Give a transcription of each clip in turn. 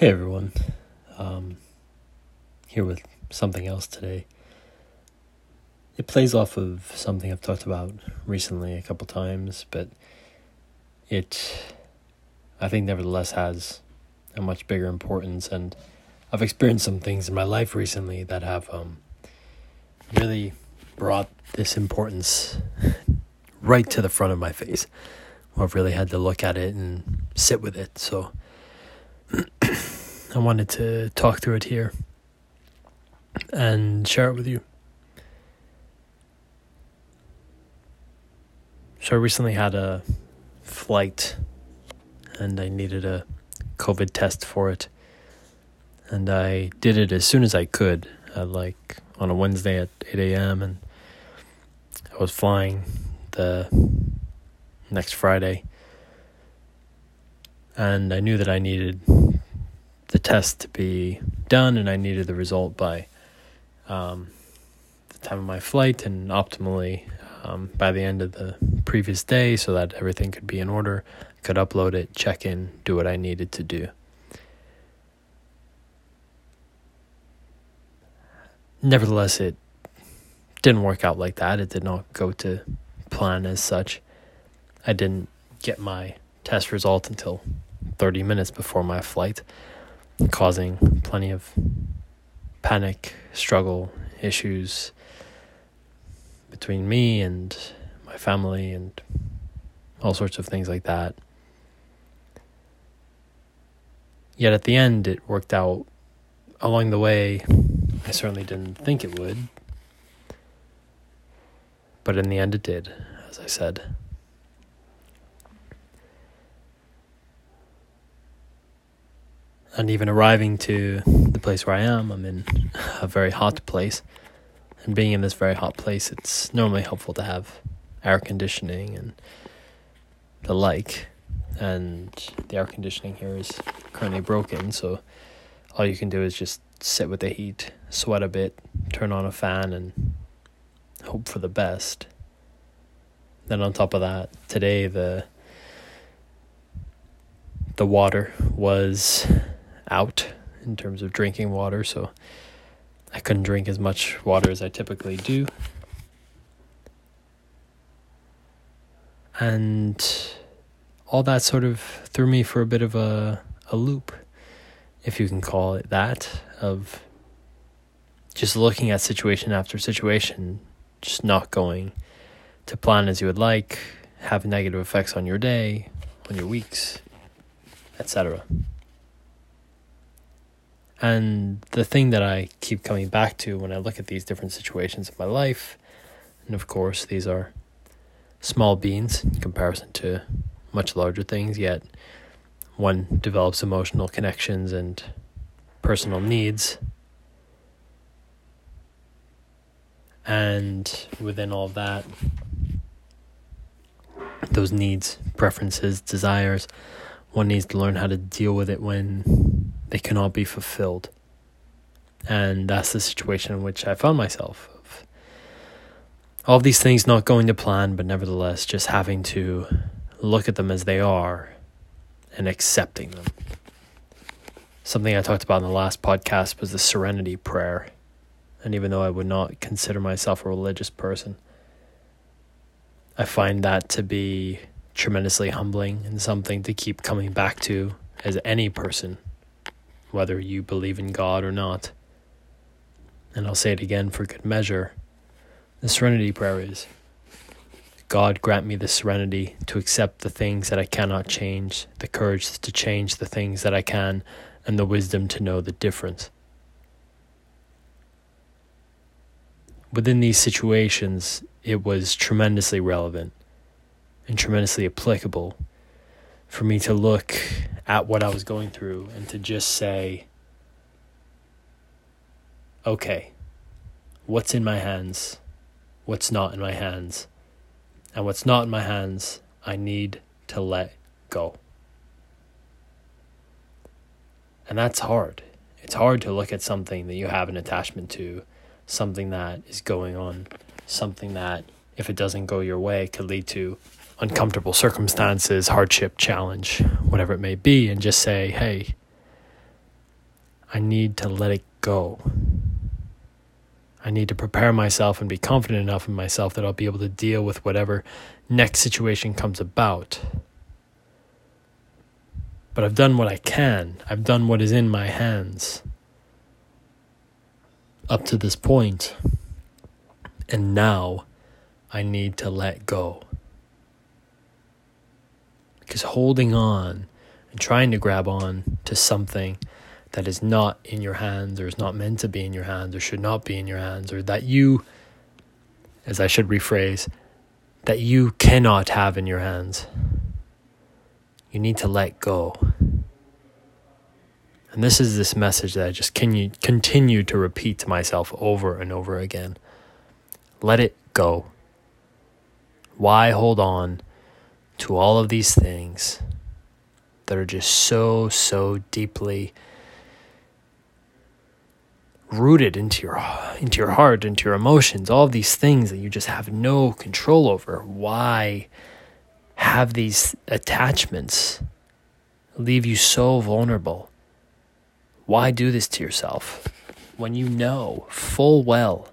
Hey everyone, um, here with something else today. It plays off of something I've talked about recently a couple times, but it, I think, nevertheless has a much bigger importance. And I've experienced some things in my life recently that have um, really brought this importance right to the front of my face. I've really had to look at it and sit with it. So. I wanted to talk through it here and share it with you. So I recently had a flight and I needed a COVID test for it. And I did it as soon as I could, at like on a Wednesday at 8 a.m. And I was flying the next Friday. And I knew that I needed the test to be done, and I needed the result by um, the time of my flight, and optimally um, by the end of the previous day, so that everything could be in order. Could upload it, check in, do what I needed to do. Nevertheless, it didn't work out like that. It did not go to plan as such. I didn't get my test result until 30 minutes before my flight causing plenty of panic, struggle, issues between me and my family and all sorts of things like that. Yet at the end, it worked out along the way. I certainly didn't think it would. But in the end, it did, as I said. And even arriving to the place where I am, I'm in a very hot place. And being in this very hot place, it's normally helpful to have air conditioning and the like. And the air conditioning here is currently broken, so all you can do is just sit with the heat, sweat a bit, turn on a fan, and hope for the best. Then on top of that, today the the water was out in terms of drinking water, so I couldn't drink as much water as I typically do. And all that sort of threw me for a bit of a, a loop, if you can call it that, of just looking at situation after situation, just not going to plan as you would like, have negative effects on your day, on your weeks, etc. And the thing that I keep coming back to when I look at these different situations in my life, and of course, these are small beans in comparison to much larger things, yet one develops emotional connections and personal needs. And within all of that, those needs, preferences, desires, one needs to learn how to deal with it when they cannot be fulfilled. And that's the situation in which I found myself. All of these things not going to plan, but nevertheless just having to look at them as they are and accepting them. Something I talked about in the last podcast was the serenity prayer. And even though I would not consider myself a religious person, I find that to be tremendously humbling and something to keep coming back to as any person, whether you believe in God or not. And I'll say it again for good measure. The serenity prayer is God grant me the serenity to accept the things that I cannot change, the courage to change the things that I can, and the wisdom to know the difference. Within these situations, it was tremendously relevant and tremendously applicable for me to look at what I was going through and to just say, okay, what's in my hands, what's not in my hands, and what's not in my hands, I need to let go. And that's hard. It's hard to look at something that you have an attachment to, something that is going on, something that, if it doesn't go your way, could lead to uncomfortable circumstances, hardship, challenge, whatever it may be, and just say, hey, I need to let it go. I need to prepare myself and be confident enough in myself that I'll be able to deal with whatever next situation comes about. But I've done what I can, I've done what is in my hands up to this point. And now I need to let go. Because holding on and trying to grab on to something that is not in your hands or is not meant to be in your hands or should not be in your hands or that you, as I should rephrase, that you cannot have in your hands. You need to let go. And this is this message that I just can continue to repeat to myself over and over again. Let it go. Why hold on to all of these things that are just so, so deeply rooted into your into your heart, into your emotions, all these things that you just have no control over. Why have these attachments leave you so vulnerable? Why do this to yourself when you know full well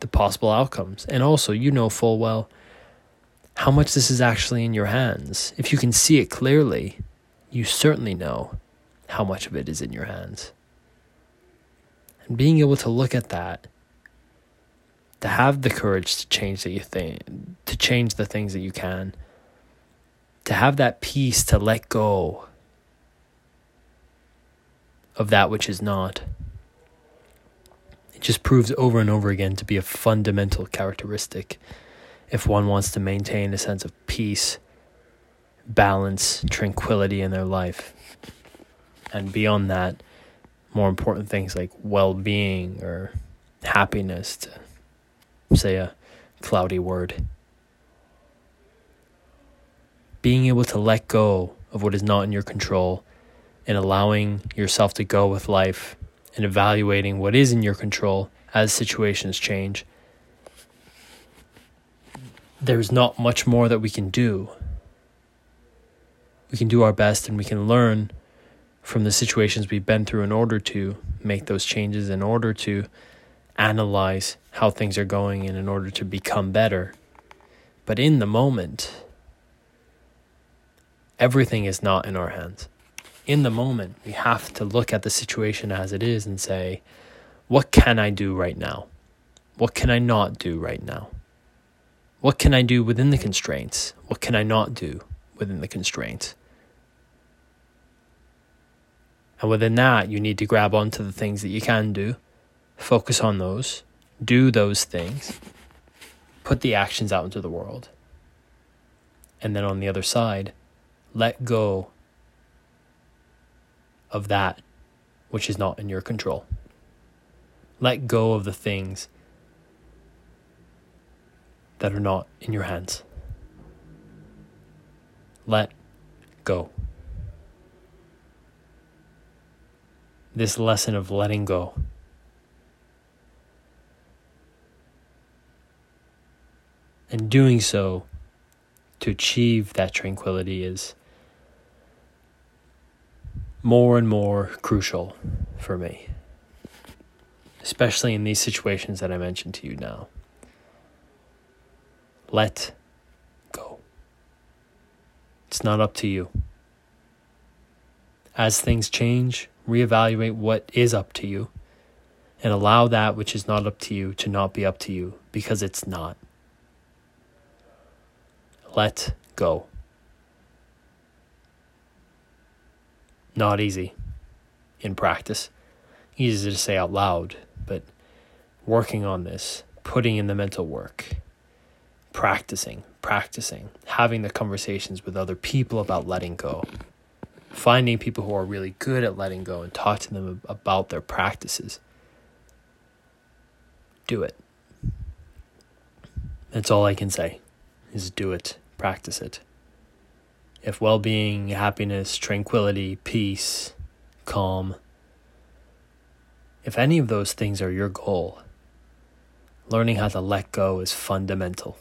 the possible outcomes? And also, you know full well how much this is actually in your hands. If you can see it clearly, you certainly know how much of it is in your hands. And being able to look at that, to have the courage to change that you think, to change the things that you can, to have that peace to let go of that which is not. It just proves over and over again to be a fundamental characteristic if one wants to maintain a sense of peace, balance, tranquility in their life. And beyond that, more important things like well being or happiness, to say a cloudy word. Being able to let go of what is not in your control and allowing yourself to go with life and evaluating what is in your control as situations change. There's not much more that we can do. We can do our best and we can learn from the situations we've been through in order to make those changes, in order to analyze how things are going, and in order to become better. But in the moment, everything is not in our hands in the moment, we have to look at the situation as it is and say, what can I do right now? What can I not do right now? What can I do within the constraints? What can I not do within the constraints? And within that, you need to grab onto the things that you can do, focus on those, do those things, put the actions out into the world. And then on the other side, let go of that which is not in your control. Let go of the things that are not in your hands. Let go. This lesson of letting go. And doing so to achieve that tranquility is more and more crucial for me, especially in these situations that I mentioned to you now. Let go. It's not up to you. As things change, reevaluate what is up to you and allow that which is not up to you to not be up to you because it's not. Let go. Not easy in practice. Easy to say out loud, but working on this, putting in the mental work, practicing, practicing, having the conversations with other people about letting go, finding people who are really good at letting go and talk to them about their practices. Do it. That's all I can say is do it, practice it if well being, happiness, tranquility, peace, calm, if any of those things are your goal, learning how to let go is fundamental.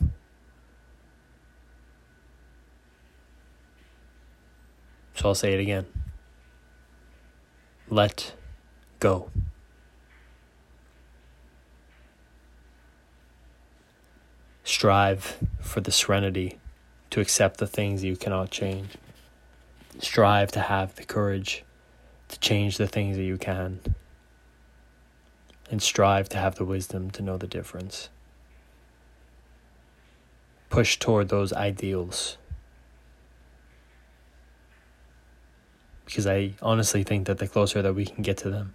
So I'll say it again. let go. Strive for the serenity to accept the things you cannot change. Strive to have the courage to change the things that you can. And strive to have the wisdom to know the difference. Push toward those ideals. Because I honestly think that the closer that we can get to them,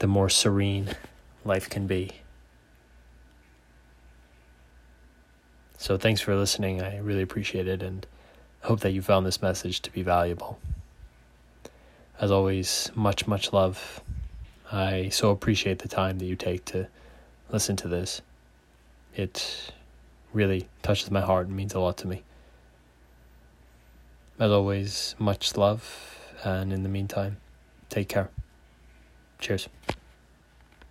the more serene life can be. So thanks for listening. I really appreciate it and hope that you found this message to be valuable. As always, much, much love. I so appreciate the time that you take to listen to this. It really touches my heart and means a lot to me. As always, much love, and in the meantime, take care. Cheers.